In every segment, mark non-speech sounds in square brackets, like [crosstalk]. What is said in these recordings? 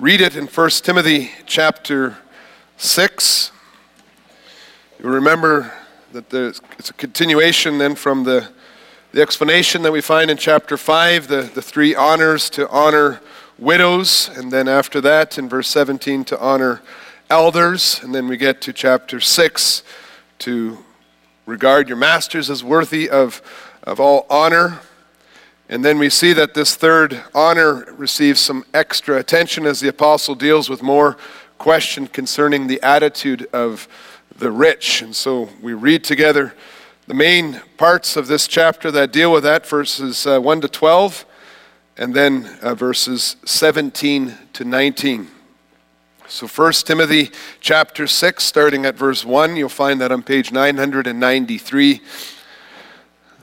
read it in 1 Timothy chapter 6. You remember that it's a continuation then from the, the explanation that we find in chapter 5, the, the three honors to honor widows, and then after that in verse 17 to honor elders, and then we get to chapter 6 to regard your masters as worthy of, of all honor. And then we see that this third honor receives some extra attention as the apostle deals with more question concerning the attitude of the rich. And so we read together the main parts of this chapter that deal with that verses uh, 1 to 12, and then uh, verses 17 to 19. So 1 Timothy chapter 6, starting at verse 1, you'll find that on page 993.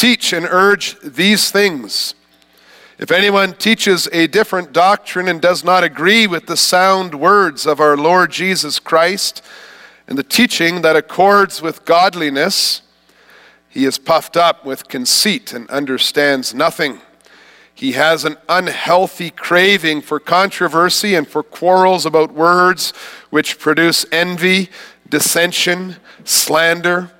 Teach and urge these things. If anyone teaches a different doctrine and does not agree with the sound words of our Lord Jesus Christ, and the teaching that accords with godliness, he is puffed up with conceit and understands nothing. He has an unhealthy craving for controversy and for quarrels about words which produce envy, dissension, slander,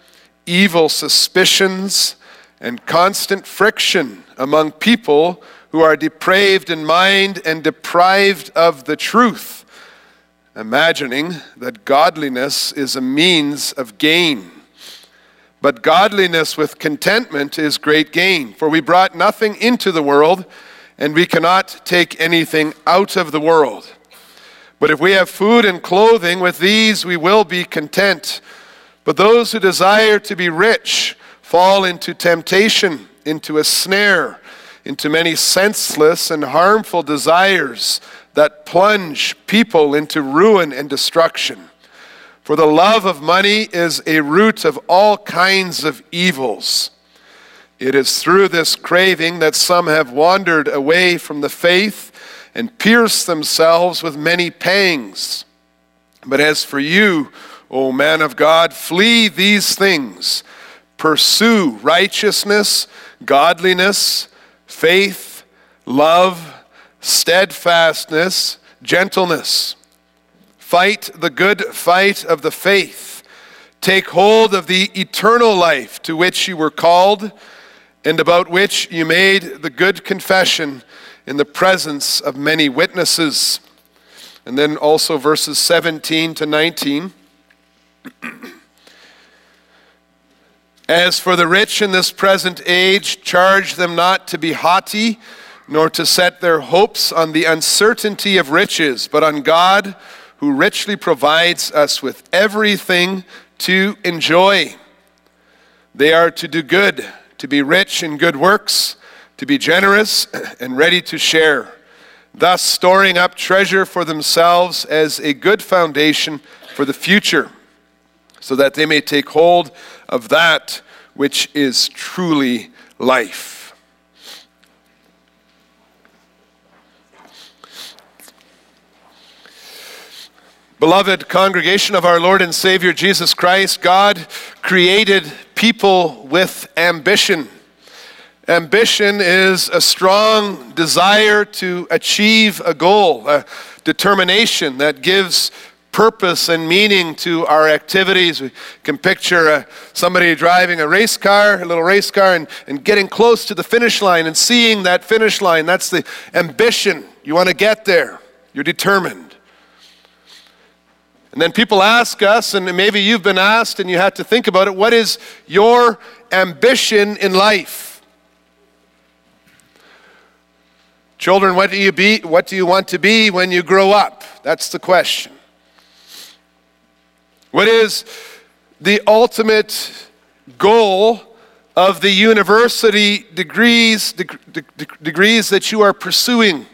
evil suspicions, and constant friction among people who are depraved in mind and deprived of the truth imagining that godliness is a means of gain. But godliness with contentment is great gain, for we brought nothing into the world, and we cannot take anything out of the world. But if we have food and clothing, with these we will be content. But those who desire to be rich fall into temptation, into a snare, into many senseless and harmful desires that plunge people into ruin and destruction. For the love of money is a root of all kinds of evils. It is through this craving that some have wandered away from the faith and pierced themselves with many pangs. But as for you, O man of God, flee these things. Pursue righteousness, godliness, faith, love, steadfastness, gentleness. Fight the good fight of the faith. Take hold of the eternal life to which you were called and about which you made the good confession in the presence of many witnesses. And then also verses 17 to 19. [clears throat] As for the rich in this present age, charge them not to be haughty nor to set their hopes on the uncertainty of riches, but on God who richly provides us with everything to enjoy. They are to do good, to be rich in good works, to be generous [clears throat] and ready to share, thus storing up treasure for themselves as a good foundation for the future, so that they may take hold of that which is truly life. Beloved congregation of our Lord and Savior Jesus Christ, God created people with ambition. Ambition is a strong desire to achieve a goal, a determination that gives purpose and meaning to our activities. We can picture uh, somebody driving a race car, a little race car, and, and getting close to the finish line and seeing that finish line. That's the ambition. You want to get there, you're determined. And then people ask us, and maybe you've been asked and you had to think about it what is your ambition in life? Children, what do you be what do you want to be when you grow up? That's the question. What is the ultimate goal of the university degrees, degrees that you are pursuing?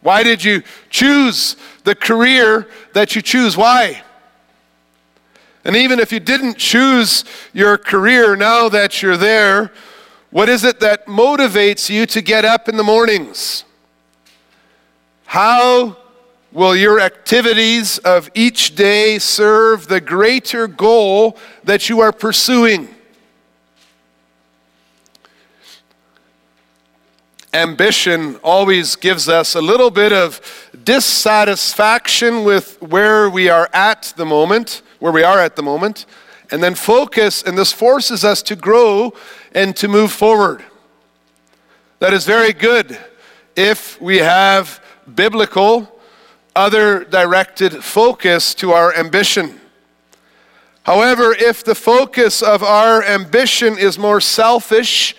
Why did you choose the career that you choose? Why? And even if you didn't choose your career now that you're there, what is it that motivates you to get up in the mornings? How will your activities of each day serve the greater goal that you are pursuing? Ambition always gives us a little bit of dissatisfaction with where we are at the moment where we are at the moment, and then focus, and this forces us to grow and to move forward. That is very good if we have biblical, other directed focus to our ambition. However, if the focus of our ambition is more selfish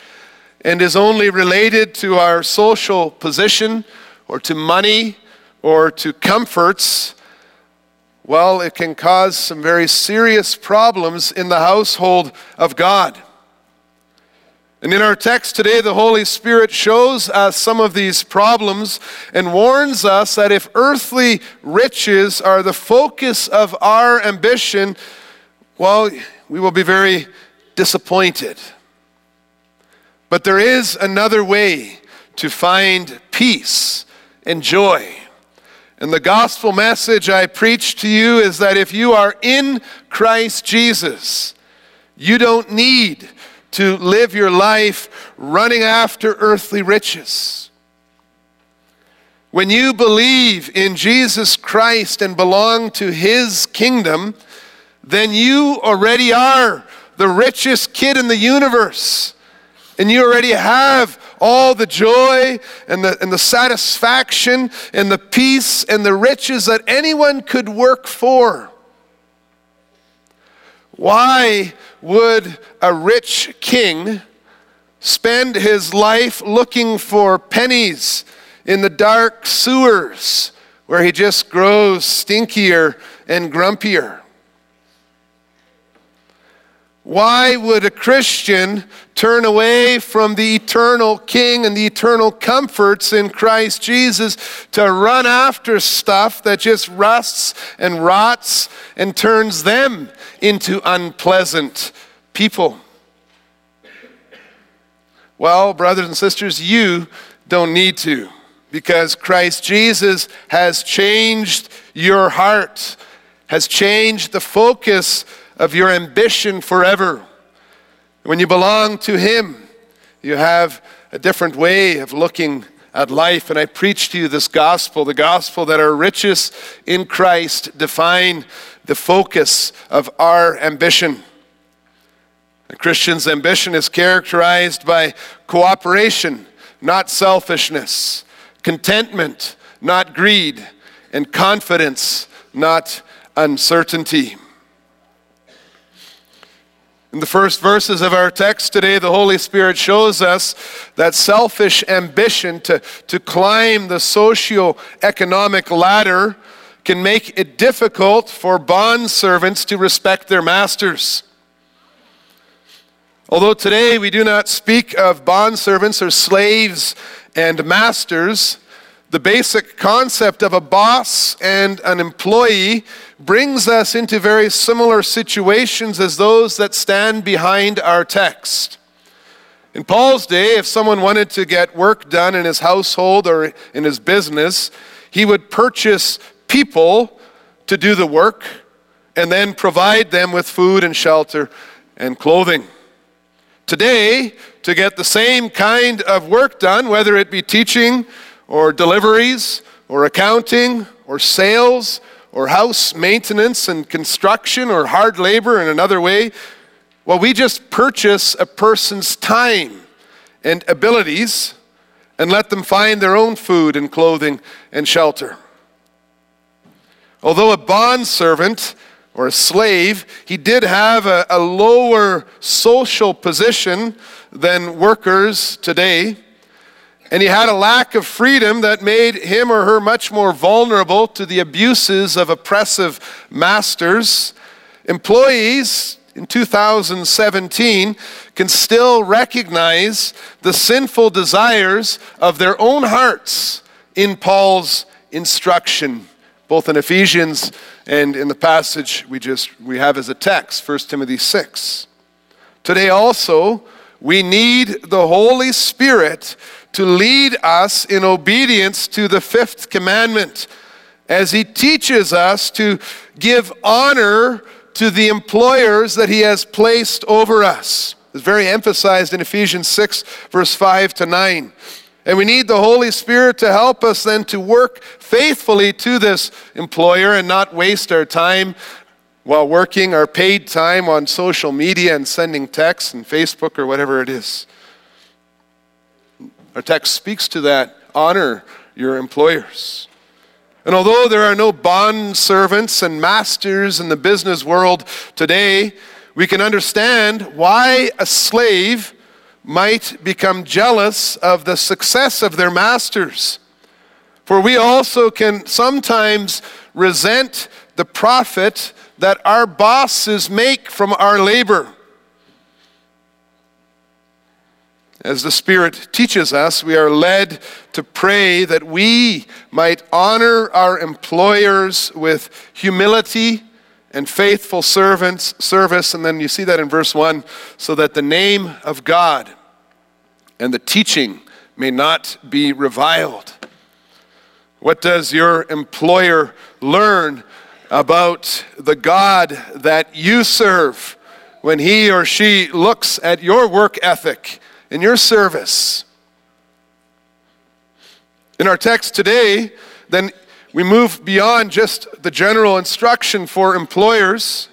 and is only related to our social position or to money or to comforts, well, it can cause some very serious problems in the household of God. And in our text today, the Holy Spirit shows us some of these problems and warns us that if earthly riches are the focus of our ambition, well, we will be very disappointed. But there is another way to find peace and joy. And the gospel message I preach to you is that if you are in Christ Jesus, you don't need to live your life running after earthly riches. When you believe in Jesus Christ and belong to his kingdom, then you already are the richest kid in the universe. And you already have all the joy and the, and the satisfaction and the peace and the riches that anyone could work for. Why would a rich king spend his life looking for pennies in the dark sewers where he just grows stinkier and grumpier? Why would a Christian turn away from the eternal King and the eternal comforts in Christ Jesus to run after stuff that just rusts and rots and turns them into unpleasant people? Well, brothers and sisters, you don't need to because Christ Jesus has changed your heart, has changed the focus of your ambition forever. When you belong to Him, you have a different way of looking at life. And I preach to you this gospel, the gospel that our riches in Christ define the focus of our ambition. A Christian's ambition is characterized by cooperation, not selfishness, contentment, not greed, and confidence, not uncertainty. In the first verses of our text today, the Holy Spirit shows us that selfish ambition to, to climb the socio-economic ladder can make it difficult for bond servants to respect their masters. Although today we do not speak of bond servants or slaves and masters, the basic concept of a boss and an employee brings us into very similar situations as those that stand behind our text. In Paul's day, if someone wanted to get work done in his household or in his business, he would purchase people to do the work and then provide them with food and shelter and clothing. Today, to get the same kind of work done, whether it be teaching or deliveries or accounting or sales or house maintenance and construction or hard labor in another way. Well, we just purchase a person's time and abilities and let them find their own food and clothing and shelter. Although a bond servant or a slave, he did have a, a lower social position than workers today. And he had a lack of freedom that made him or her much more vulnerable to the abuses of oppressive masters. Employees in 2017 can still recognize the sinful desires of their own hearts in Paul's instruction, both in Ephesians and in the passage we just we have as a text, 1 Timothy 6. Today also, we need the Holy Spirit to lead us in obedience to the fifth commandment as he teaches us to give honor to the employers that he has placed over us. It's very emphasized in Ephesians 6, verse 5 to 9. And we need the Holy Spirit to help us then to work faithfully to this employer and not waste our time while working our paid time on social media and sending texts and Facebook or whatever it is. Our text speaks to that. Honor your employers. And although there are no bond servants and masters in the business world today, we can understand why a slave might become jealous of the success of their masters. For we also can sometimes resent the profit that our bosses make from our labor. As the Spirit teaches us, we are led to pray that we might honor our employers with humility and faithful servants service and then you see that in verse 1 so that the name of God and the teaching may not be reviled. What does your employer learn about the God that you serve when he or she looks at your work ethic and your service. In our text today, then we move beyond just the general instruction for employers,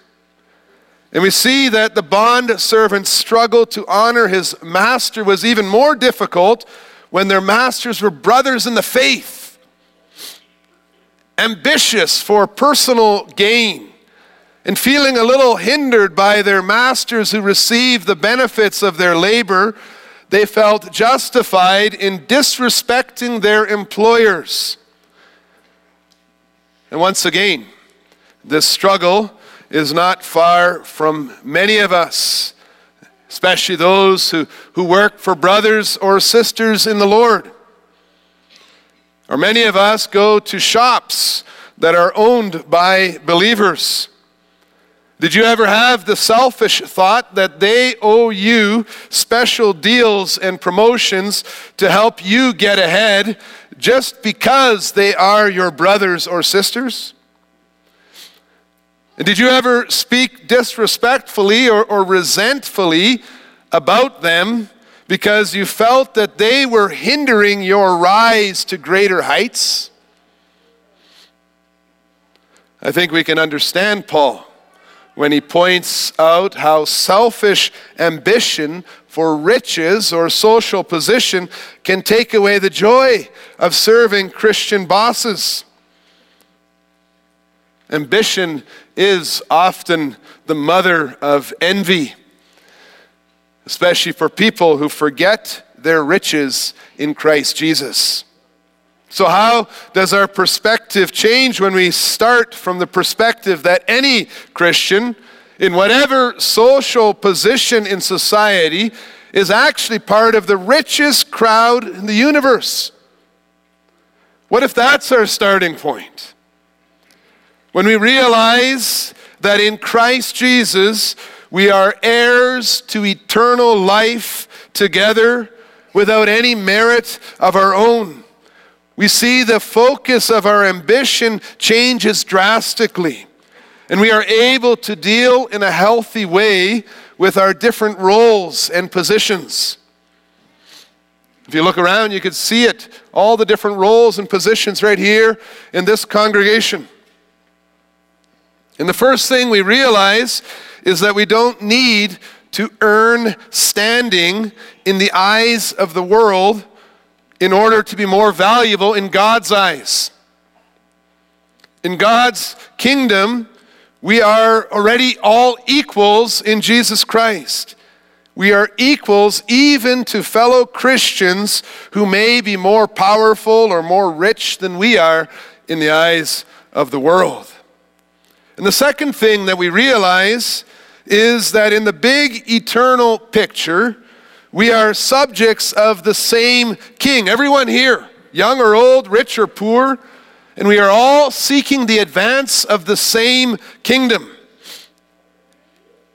and we see that the bond servant's struggle to honor his master was even more difficult when their masters were brothers in the faith ambitious for personal gain, and feeling a little hindered by their masters who received the benefits of their labor, they felt justified in disrespecting their employers. And once again, this struggle is not far from many of us, especially those who, who work for brothers or sisters in the Lord. Or many of us go to shops that are owned by believers. Did you ever have the selfish thought that they owe you special deals and promotions to help you get ahead just because they are your brothers or sisters? Did you ever speak disrespectfully or, or resentfully about them because you felt that they were hindering your rise to greater heights? I think we can understand Paul when he points out how selfish ambition for riches or social position can take away the joy of serving Christian bosses. Ambition is often the mother of envy especially for people who forget their riches in Christ Jesus. So, how does our perspective change when we start from the perspective that any Christian, in whatever social position in society, is actually part of the richest crowd in the universe? What if that's our starting point? When we realize that in Christ Jesus, we are heirs to eternal life together without any merit of our own. We see the focus of our ambition changes drastically, and we are able to deal in a healthy way with our different roles and positions. If you look around, you can see it all the different roles and positions right here in this congregation. And the first thing we realize is that we don't need to earn standing in the eyes of the world in order to be more valuable in God's eyes. In God's kingdom, we are already all equals in Jesus Christ. We are equals even to fellow Christians who may be more powerful or more rich than we are in the eyes of the world. And the second thing that we realize is that in the big eternal picture, we are subjects of the same king. Everyone here, young or old, rich or poor, and we are all seeking the advance of the same kingdom.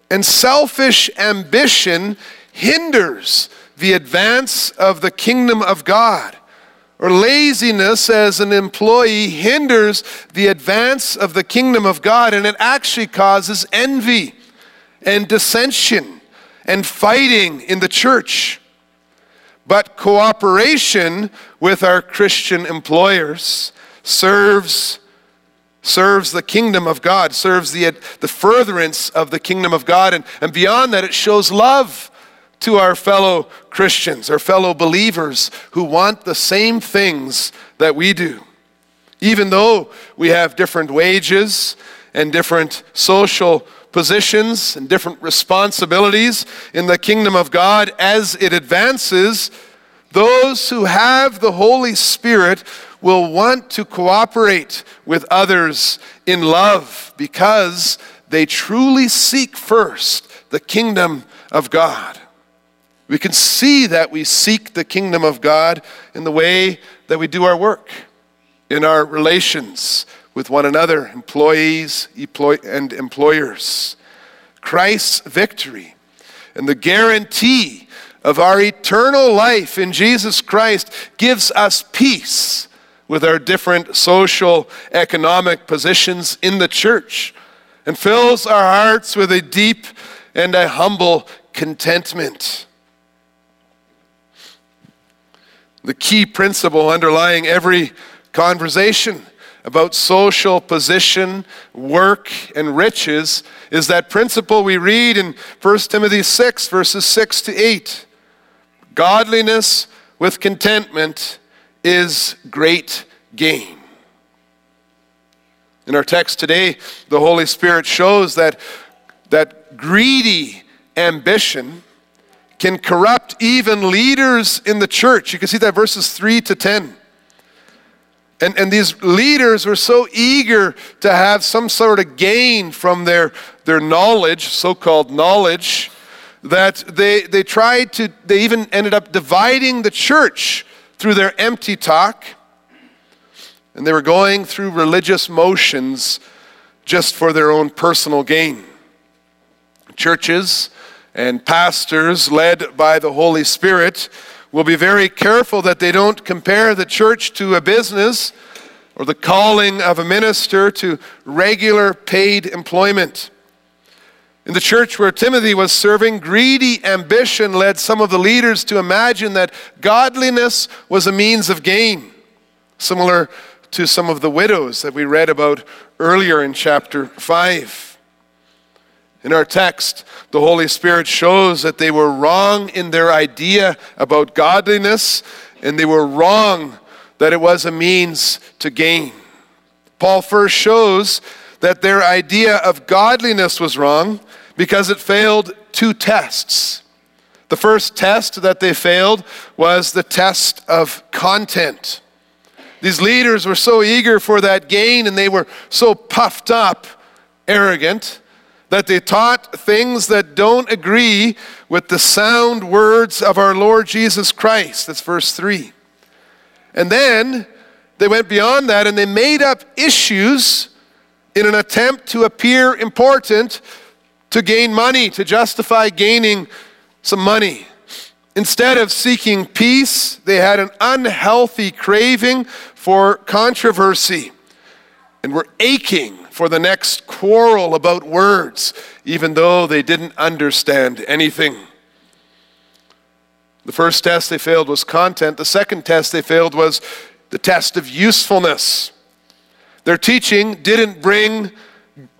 And selfish ambition hinders the advance of the kingdom of God. Or laziness as an employee hinders the advance of the kingdom of God, and it actually causes envy and dissension and fighting in the church. But cooperation with our Christian employers serves serves the kingdom of God, serves the, the furtherance of the kingdom of God. And, and beyond that, it shows love to our fellow Christians, our fellow believers who want the same things that we do. Even though we have different wages and different social positions and different responsibilities in the kingdom of God as it advances, those who have the Holy Spirit will want to cooperate with others in love because they truly seek first the kingdom of God. We can see that we seek the kingdom of God in the way that we do our work, in our relations with one another, employees and employers. Christ's victory and the guarantee of our eternal life in Jesus Christ gives us peace with our different social, economic positions in the church and fills our hearts with a deep and a humble contentment. The key principle underlying every conversation about social position, work, and riches is that principle we read in 1 Timothy 6, verses 6 to 8. Godliness with contentment is great gain. In our text today, the Holy Spirit shows that, that greedy ambition can corrupt even leaders in the church. You can see that verses 3 to 10. And, and these leaders were so eager to have some sort of gain from their, their knowledge, so called knowledge, that they, they tried to, they even ended up dividing the church through their empty talk. And they were going through religious motions just for their own personal gain. Churches and pastors led by the Holy Spirit will be very careful that they don't compare the church to a business or the calling of a minister to regular paid employment. In the church where Timothy was serving, greedy ambition led some of the leaders to imagine that godliness was a means of gain, similar to some of the widows that we read about earlier in chapter 5. In our text, the Holy Spirit shows that they were wrong in their idea about godliness, and they were wrong that it was a means to gain. Paul first shows that their idea of godliness was wrong because it failed two tests. The first test that they failed was the test of content. These leaders were so eager for that gain and they were so puffed up, arrogant, that they taught things that don't agree with the sound words of our Lord Jesus Christ. That's verse 3. And then they went beyond that and they made up issues in an attempt to appear important to gain money, to justify gaining some money. Instead of seeking peace, they had an unhealthy craving for controversy and were aching for the next quarrel about words, even though they didn't understand anything. The first test they failed was content. The second test they failed was the test of usefulness. Their teaching didn't bring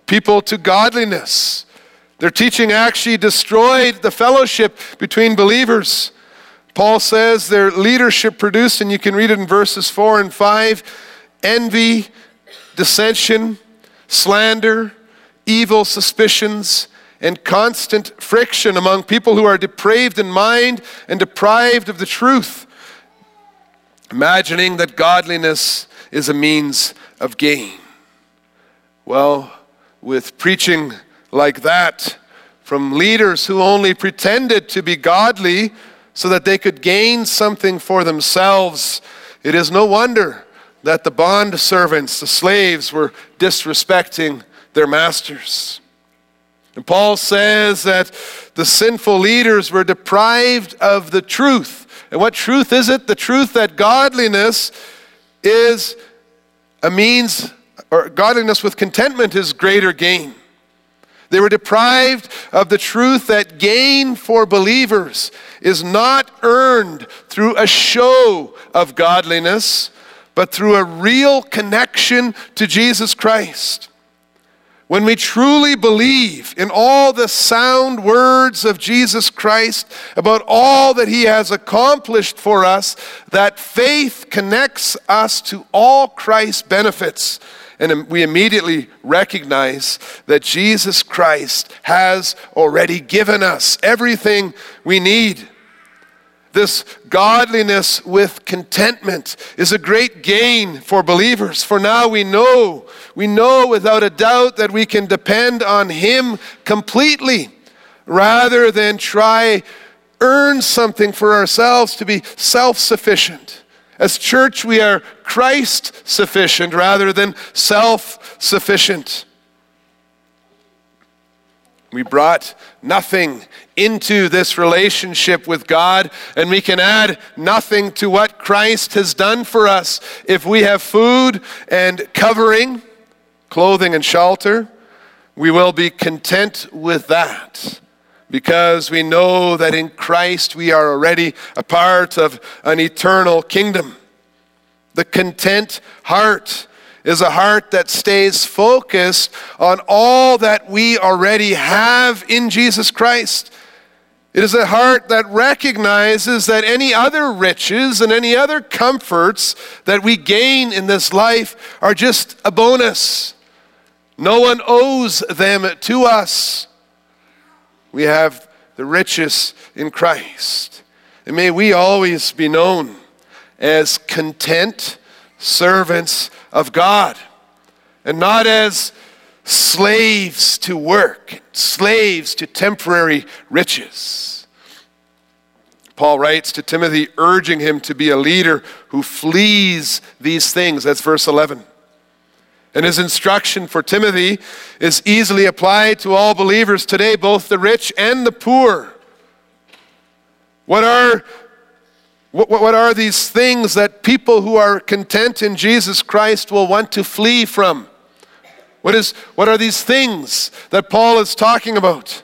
people to godliness. Their teaching actually destroyed the fellowship between believers. Paul says their leadership produced, and you can read it in verses 4 and 5, envy, dissension, slander, evil suspicions, and constant friction among people who are depraved in mind and deprived of the truth, imagining that godliness is a means of gain. Well, with preaching like that from leaders who only pretended to be godly so that they could gain something for themselves, it is no wonder that the bond servants, the slaves, were disrespecting their masters. And Paul says that the sinful leaders were deprived of the truth. And what truth is it? The truth that godliness is a means, or godliness with contentment is greater gain. They were deprived of the truth that gain for believers is not earned through a show of godliness, but through a real connection to Jesus Christ. When we truly believe in all the sound words of Jesus Christ about all that he has accomplished for us, that faith connects us to all Christ's benefits. And we immediately recognize that Jesus Christ has already given us everything we need. This godliness with contentment is a great gain for believers. For now we know, we know without a doubt that we can depend on Him completely rather than try earn something for ourselves to be self-sufficient. As church, we are Christ sufficient rather than self sufficient. We brought nothing into this relationship with God, and we can add nothing to what Christ has done for us. If we have food and covering, clothing and shelter, we will be content with that because we know that in Christ we are already a part of an eternal kingdom. The content heart is a heart that stays focused on all that we already have in Jesus Christ. It is a heart that recognizes that any other riches and any other comforts that we gain in this life are just a bonus. No one owes them to us. We have the riches in Christ. And may we always be known as content servants of God and not as slaves to work, slaves to temporary riches. Paul writes to Timothy, urging him to be a leader who flees these things. That's verse 11. And his instruction for Timothy is easily applied to all believers today, both the rich and the poor. What are what, what are these things that people who are content in Jesus Christ will want to flee from? What, is, what are these things that Paul is talking about?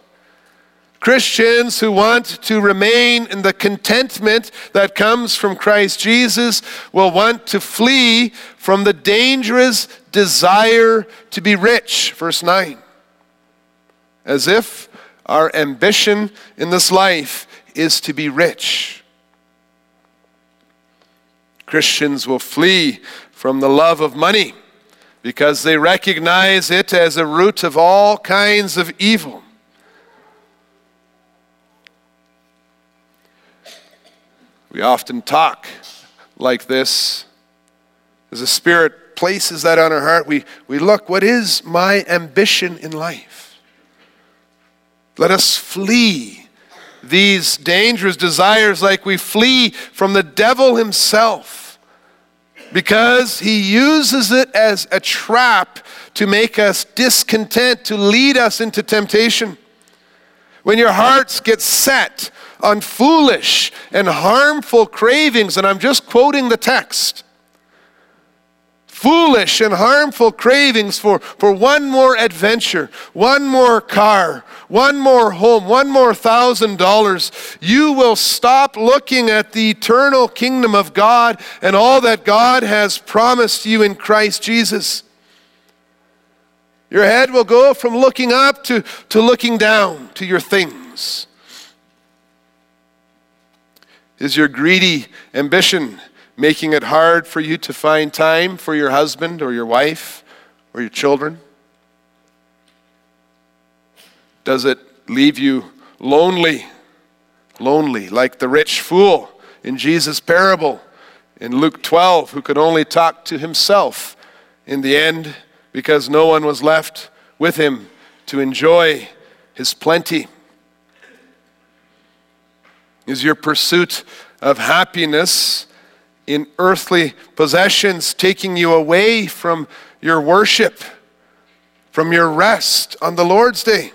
Christians who want to remain in the contentment that comes from Christ Jesus will want to flee from the dangerous desire to be rich. Verse 9. As if our ambition in this life is to be rich. Christians will flee from the love of money because they recognize it as a root of all kinds of evil. We often talk like this. As the Spirit places that on our heart, we, we look, what is my ambition in life? Let us flee these dangerous desires like we flee from the devil himself because he uses it as a trap to make us discontent, to lead us into temptation. When your hearts get set on foolish and harmful cravings, and I'm just quoting the text, foolish and harmful cravings for, for one more adventure, one more car, one more home, one more thousand dollars, you will stop looking at the eternal kingdom of God and all that God has promised you in Christ Jesus. Your head will go from looking up to, to looking down to your things. Is your greedy ambition making it hard for you to find time for your husband or your wife or your children? Does it leave you lonely? Lonely, like the rich fool in Jesus' parable in Luke 12, who could only talk to himself in the end because no one was left with him to enjoy his plenty. Is your pursuit of happiness in earthly possessions, taking you away from your worship, from your rest on the Lord's day,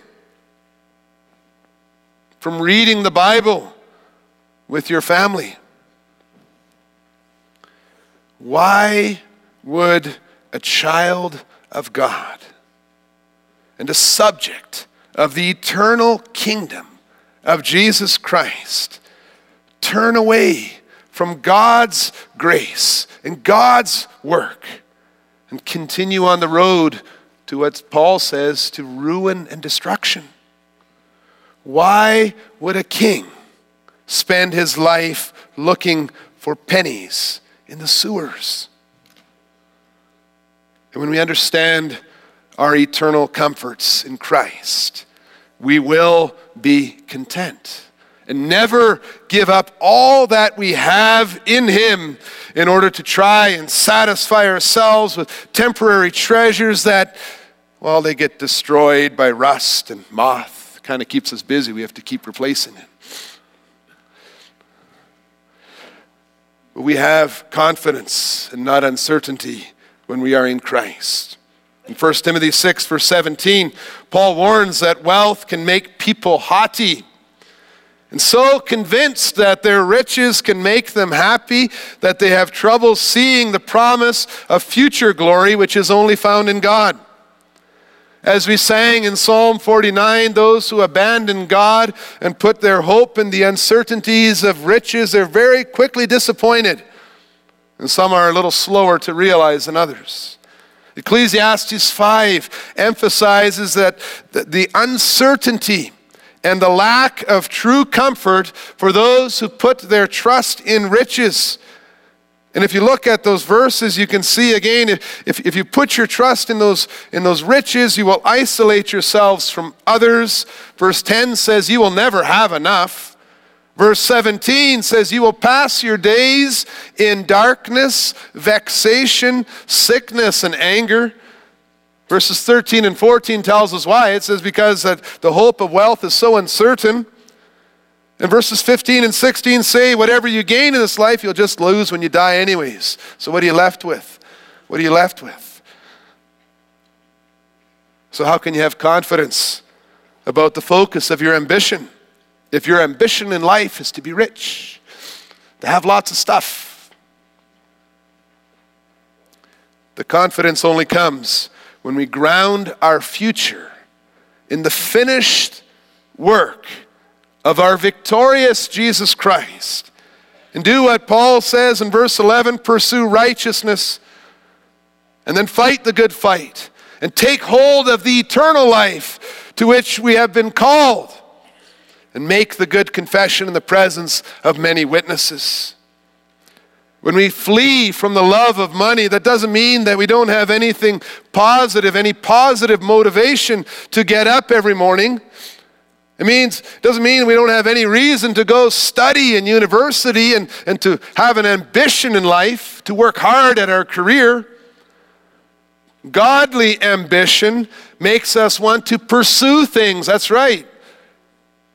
from reading the Bible with your family. Why would a child of God and a subject of the eternal kingdom of Jesus Christ turn away from God's grace and God's work and continue on the road to what Paul says to ruin and destruction. Why would a king spend his life looking for pennies in the sewers? And when we understand our eternal comforts in Christ, we will be content and never give up all that we have in Him in order to try and satisfy ourselves with temporary treasures that, well, they get destroyed by rust and moth. Kind of keeps us busy. We have to keep replacing it. But we have confidence and not uncertainty when we are in Christ. In 1 Timothy 6, verse 17, Paul warns that wealth can make people haughty and so convinced that their riches can make them happy that they have trouble seeing the promise of future glory which is only found in God. As we sang in Psalm 49, those who abandon God and put their hope in the uncertainties of riches are very quickly disappointed. And some are a little slower to realize than others. Ecclesiastes 5 emphasizes that the uncertainty and the lack of true comfort for those who put their trust in riches. And if you look at those verses, you can see again, if, if, you put your trust in those, in those riches, you will isolate yourselves from others. Verse 10 says, You will never have enough. Verse 17 says, You will pass your days in darkness, vexation, sickness, and anger. Verses 13 and 14 tells us why. It says, because that the hope of wealth is so uncertain. And verses 15 and 16 say, whatever you gain in this life, you'll just lose when you die, anyways. So, what are you left with? What are you left with? So, how can you have confidence about the focus of your ambition if your ambition in life is to be rich, to have lots of stuff? The confidence only comes when we ground our future in the finished work of our victorious Jesus Christ and do what Paul says in verse 11 pursue righteousness and then fight the good fight and take hold of the eternal life to which we have been called and make the good confession in the presence of many witnesses. When we flee from the love of money, that doesn't mean that we don't have anything positive, any positive motivation to get up every morning. It means doesn't mean we don't have any reason to go study in university and, and to have an ambition in life, to work hard at our career. Godly ambition makes us want to pursue things. That's right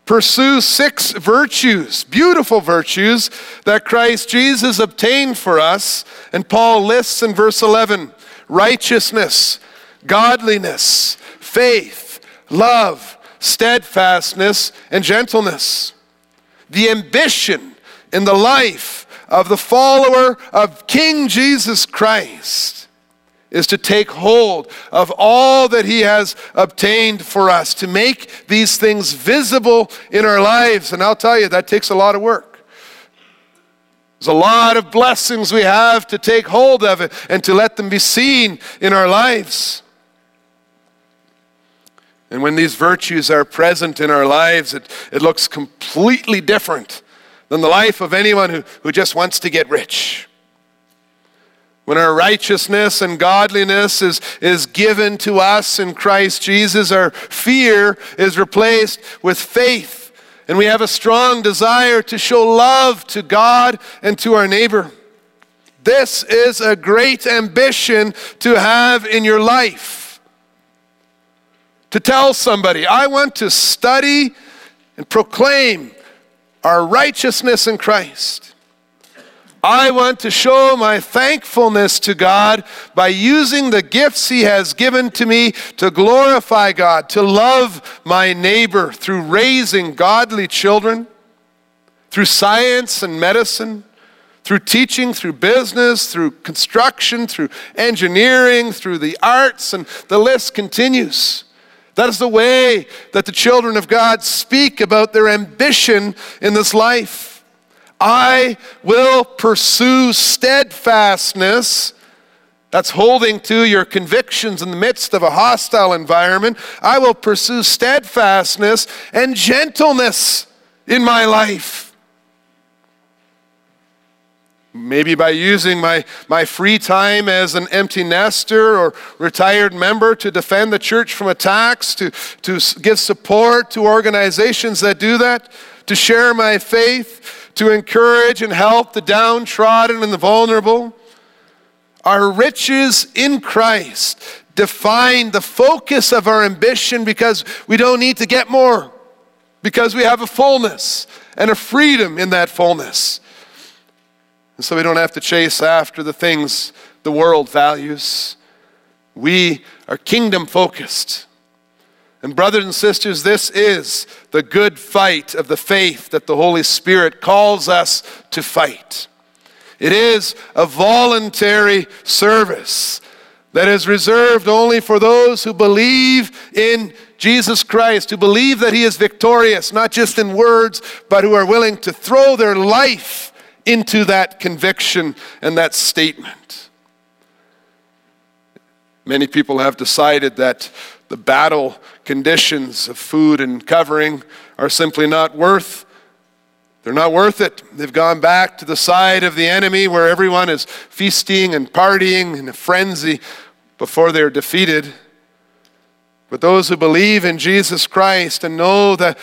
pursue six virtues, beautiful virtues that Christ Jesus obtained for us. And Paul lists in verse 11 righteousness, godliness, faith, love, steadfastness, and gentleness. The ambition in the life of the follower of King Jesus Christ is to take hold of all that He has obtained for us, to make these things visible in our lives. And I'll tell you, that takes a lot of work. There's a lot of blessings we have to take hold of it and to let them be seen in our lives. And when these virtues are present in our lives, it, it looks completely different than the life of anyone who, who just wants to get rich. When our righteousness and godliness is, is given to us in Christ Jesus, our fear is replaced with faith. And we have a strong desire to show love to God and to our neighbor. This is a great ambition to have in your life. To tell somebody, I want to study and proclaim our righteousness in Christ. I want to show my thankfulness to God by using the gifts He has given to me to glorify God, to love my neighbor through raising godly children, through science and medicine, through teaching, through business, through construction, through engineering, through the arts, and the list continues. That is the way that the children of God speak about their ambition in this life. I will pursue steadfastness. That's holding to your convictions in the midst of a hostile environment. I will pursue steadfastness and gentleness in my life. Maybe by using my, my free time as an empty nester or retired member to defend the church from attacks, to, to give support to organizations that do that, to share my faith, to encourage and help the downtrodden and the vulnerable. Our riches in Christ define the focus of our ambition because we don't need to get more, because we have a fullness and a freedom in that fullness. And so we don't have to chase after the things the world values. We are kingdom focused. And, brothers and sisters, this is the good fight of the faith that the Holy Spirit calls us to fight. It is a voluntary service that is reserved only for those who believe in Jesus Christ, who believe that He is victorious, not just in words, but who are willing to throw their life into that conviction and that statement. Many people have decided that the battle conditions of food and covering are simply not worth they're not worth it. They've gone back to the side of the enemy where everyone is feasting and partying in a frenzy before they're defeated. But those who believe in Jesus Christ and know that,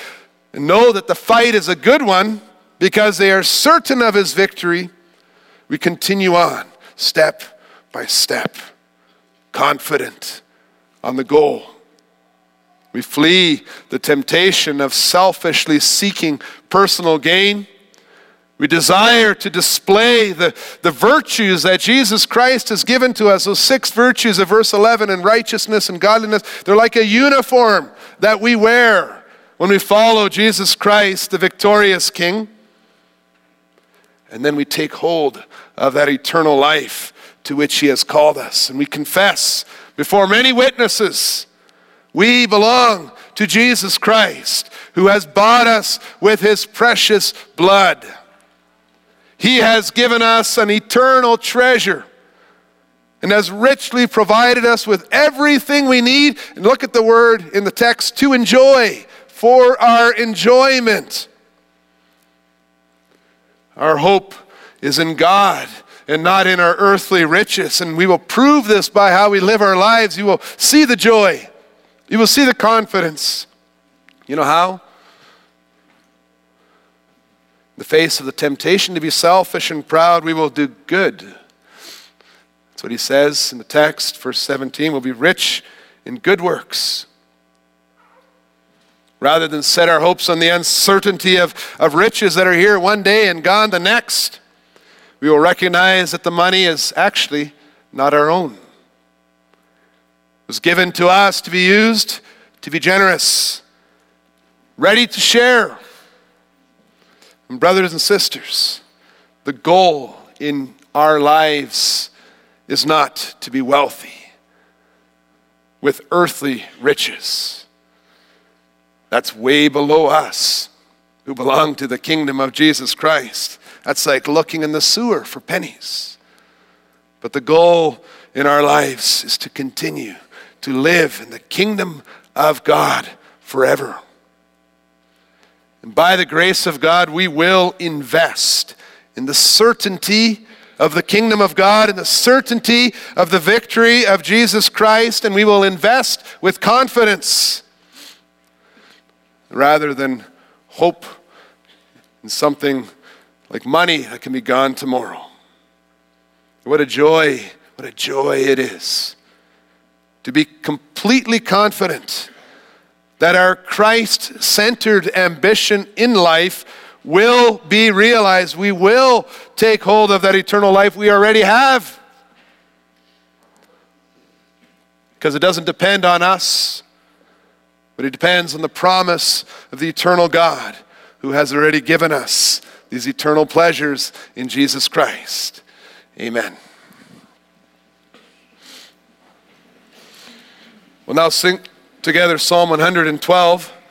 and know that the fight is a good one, because they are certain of his victory, we continue on step by step, confident on the goal. We flee the temptation of selfishly seeking personal gain. We desire to display the, the virtues that Jesus Christ has given to us. Those six virtues of verse 11 and righteousness and godliness, they're like a uniform that we wear when we follow Jesus Christ, the victorious King. And then we take hold of that eternal life to which He has called us. And we confess before many witnesses we belong to Jesus Christ, who has bought us with His precious blood. He has given us an eternal treasure and has richly provided us with everything we need. And look at the word in the text to enjoy, for our enjoyment. Our hope is in God and not in our earthly riches. And we will prove this by how we live our lives. You will see the joy, you will see the confidence. You know how? In the face of the temptation to be selfish and proud, we will do good. That's what he says in the text, verse 17. We'll be rich in good works rather than set our hopes on the uncertainty of, of riches that are here one day and gone the next, we will recognize that the money is actually not our own. Was given to us to be used to be generous, ready to share. And, brothers and sisters, the goal in our lives is not to be wealthy with earthly riches. That's way below us who belong to the kingdom of Jesus Christ. That's like looking in the sewer for pennies. But the goal in our lives is to continue to live in the kingdom of God forever. And by the grace of God, we will invest in the certainty of the kingdom of God and the certainty of the victory of Jesus Christ, and we will invest with confidence rather than hope in something like money that can be gone tomorrow. What a joy, what a joy it is to be completely confident that our Christ centered ambition in life will be realized. We will take hold of that eternal life we already have. Because it doesn't depend on us, but it depends on the promise of the eternal God who has already given us these eternal pleasures in Jesus Christ. Amen. We'll now sing together Psalm 112.